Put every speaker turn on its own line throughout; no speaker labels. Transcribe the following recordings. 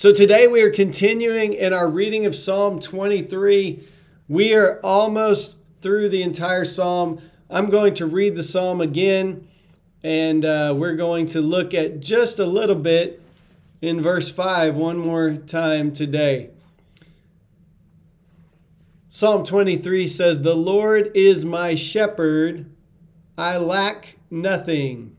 So today we are continuing in our reading of Psalm 23. We are almost through the entire psalm. I'm going to read the psalm again, and uh, we're going to look at just a little bit in verse 5 one more time today. Psalm 23 says, The Lord is my shepherd I lack nothing.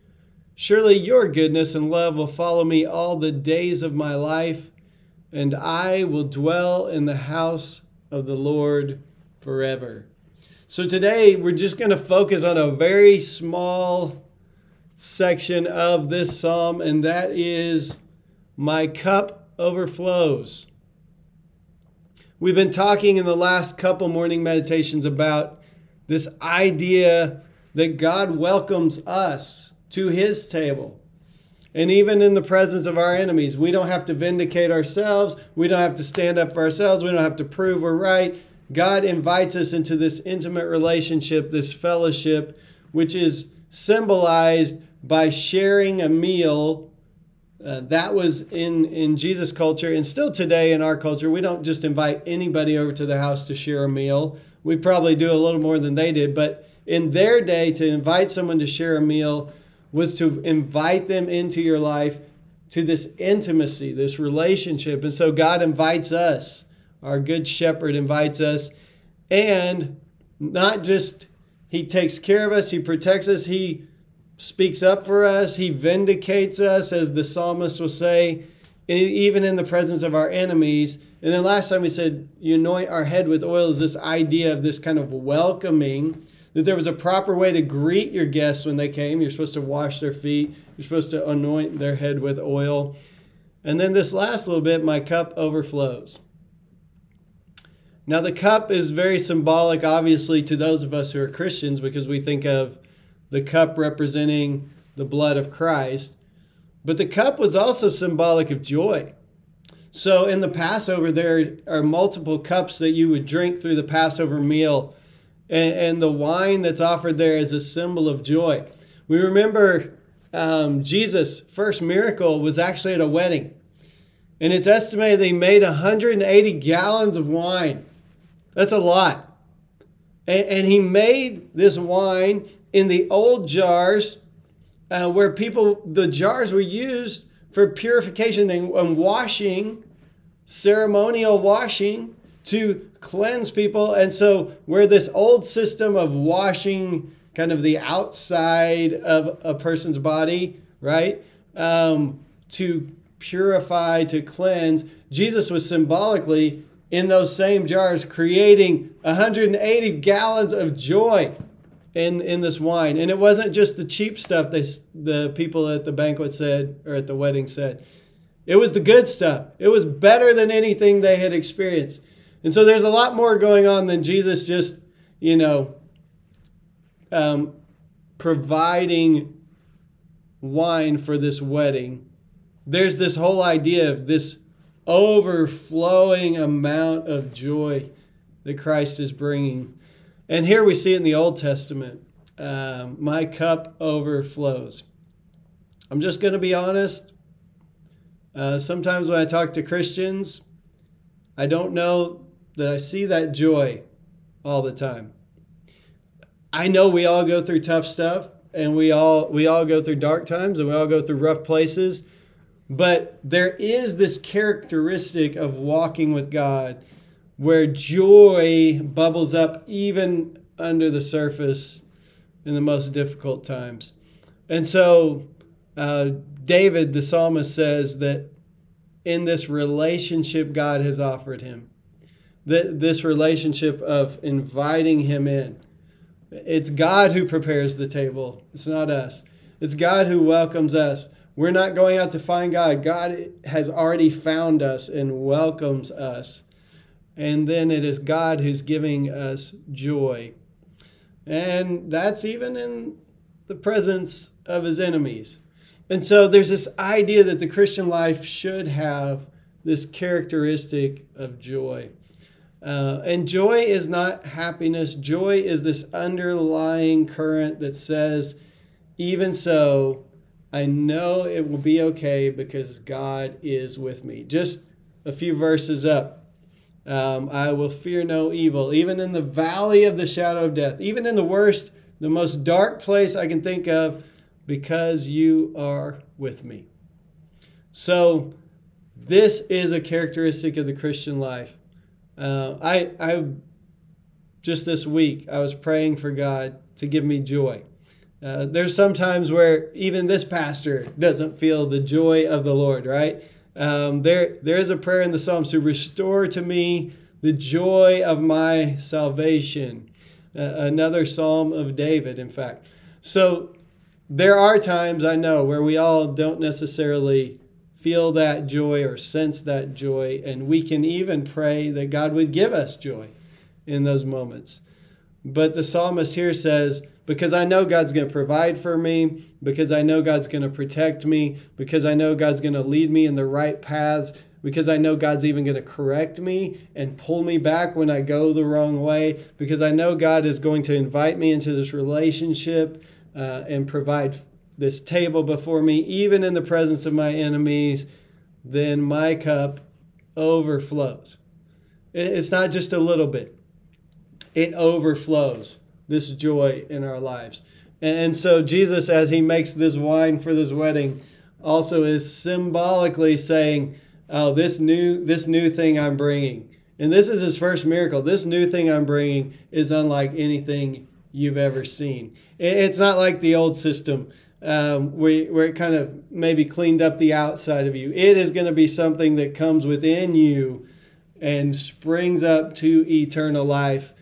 Surely your goodness and love will follow me all the days of my life, and I will dwell in the house of the Lord forever. So today we're just going to focus on a very small section of this psalm, and that is My cup overflows. We've been talking in the last couple morning meditations about this idea that God welcomes us to his table. And even in the presence of our enemies, we don't have to vindicate ourselves. We don't have to stand up for ourselves. We don't have to prove we're right. God invites us into this intimate relationship, this fellowship, which is symbolized by sharing a meal uh, that was in in Jesus' culture, and still today in our culture, we don't just invite anybody over to the house to share a meal. We probably do a little more than they did, but in their day, to invite someone to share a meal was to invite them into your life to this intimacy, this relationship. And so God invites us, our good shepherd invites us, and not just he takes care of us, he protects us, he speaks up for us. He vindicates us, as the psalmist will say, even in the presence of our enemies. And then last time we said, you anoint our head with oil is this idea of this kind of welcoming, that there was a proper way to greet your guests when they came. You're supposed to wash their feet, you're supposed to anoint their head with oil. And then this last little bit, my cup overflows. Now, the cup is very symbolic, obviously, to those of us who are Christians because we think of the cup representing the blood of Christ. But the cup was also symbolic of joy. So in the Passover, there are multiple cups that you would drink through the Passover meal. And, and the wine that's offered there is a symbol of joy. We remember um, Jesus' first miracle was actually at a wedding. And it's estimated they made 180 gallons of wine. That's a lot. And, and he made this wine in the old jars uh, where people, the jars were used for purification and, and washing, ceremonial washing to cleanse people. And so, where this old system of washing kind of the outside of a person's body, right, um, to purify, to cleanse, Jesus was symbolically in those same jars creating 180 gallons of joy in in this wine. And it wasn't just the cheap stuff they the people at the banquet said or at the wedding said. It was the good stuff. It was better than anything they had experienced and so there's a lot more going on than jesus just you know um, providing wine for this wedding there's this whole idea of this overflowing amount of joy that christ is bringing and here we see in the Old Testament um, my cup overflows. I'm just going to be honest. Uh, sometimes when I talk to Christians, I don't know that I see that joy all the time. I know we all go through tough stuff and we all we all go through dark times and we all go through rough places. But there is this characteristic of walking with God where joy bubbles up even under the surface in the most difficult times. And so, uh, David, the psalmist, says that in this relationship God has offered him, that this relationship of inviting him in, it's God who prepares the table, it's not us. It's God who welcomes us. We're not going out to find God. God has already found us and welcomes us. And then it is God who's giving us joy. And that's even in the presence of his enemies. And so there's this idea that the Christian life should have this characteristic of joy. Uh, and joy is not happiness. Joy is this underlying current that says, even so, I know it will be okay because God is with me. Just a few verses up. Um, I will fear no evil, even in the valley of the shadow of death, even in the worst, the most dark place I can think of, because you are with me. So, this is a characteristic of the Christian life. Uh, I, I just this week I was praying for God to give me joy. Uh, there's some times where even this pastor doesn't feel the joy of the Lord, right? Um, there, there is a prayer in the Psalms to restore to me the joy of my salvation. Uh, another Psalm of David, in fact. So there are times I know where we all don't necessarily feel that joy or sense that joy, and we can even pray that God would give us joy in those moments. But the psalmist here says, because I know God's going to provide for me, because I know God's going to protect me, because I know God's going to lead me in the right paths, because I know God's even going to correct me and pull me back when I go the wrong way, because I know God is going to invite me into this relationship uh, and provide this table before me, even in the presence of my enemies, then my cup overflows. It's not just a little bit, it overflows this joy in our lives. And so, Jesus, as he makes this wine for this wedding, also is symbolically saying, Oh, this new, this new thing I'm bringing. And this is his first miracle. This new thing I'm bringing is unlike anything you've ever seen. It's not like the old system um, where, where it kind of maybe cleaned up the outside of you. It is going to be something that comes within you and springs up to eternal life,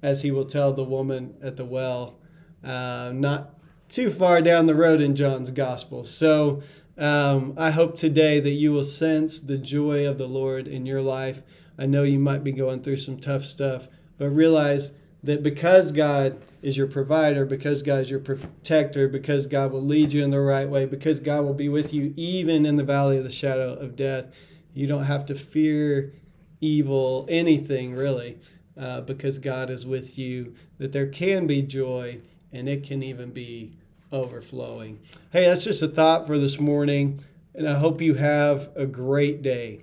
as he will tell the woman at the well, uh, not too far down the road in John's gospel. So um, I hope today that you will sense the joy of the Lord in your life. I know you might be going through some tough stuff, but realize that because God is your provider, because God is your protector, because God will lead you in the right way, because God will be with you even in the valley of the shadow of death, you don't have to fear evil, anything really, uh, because God is with you, that there can be joy and it can even be overflowing. Hey, that's just a thought for this morning, and I hope you have a great day.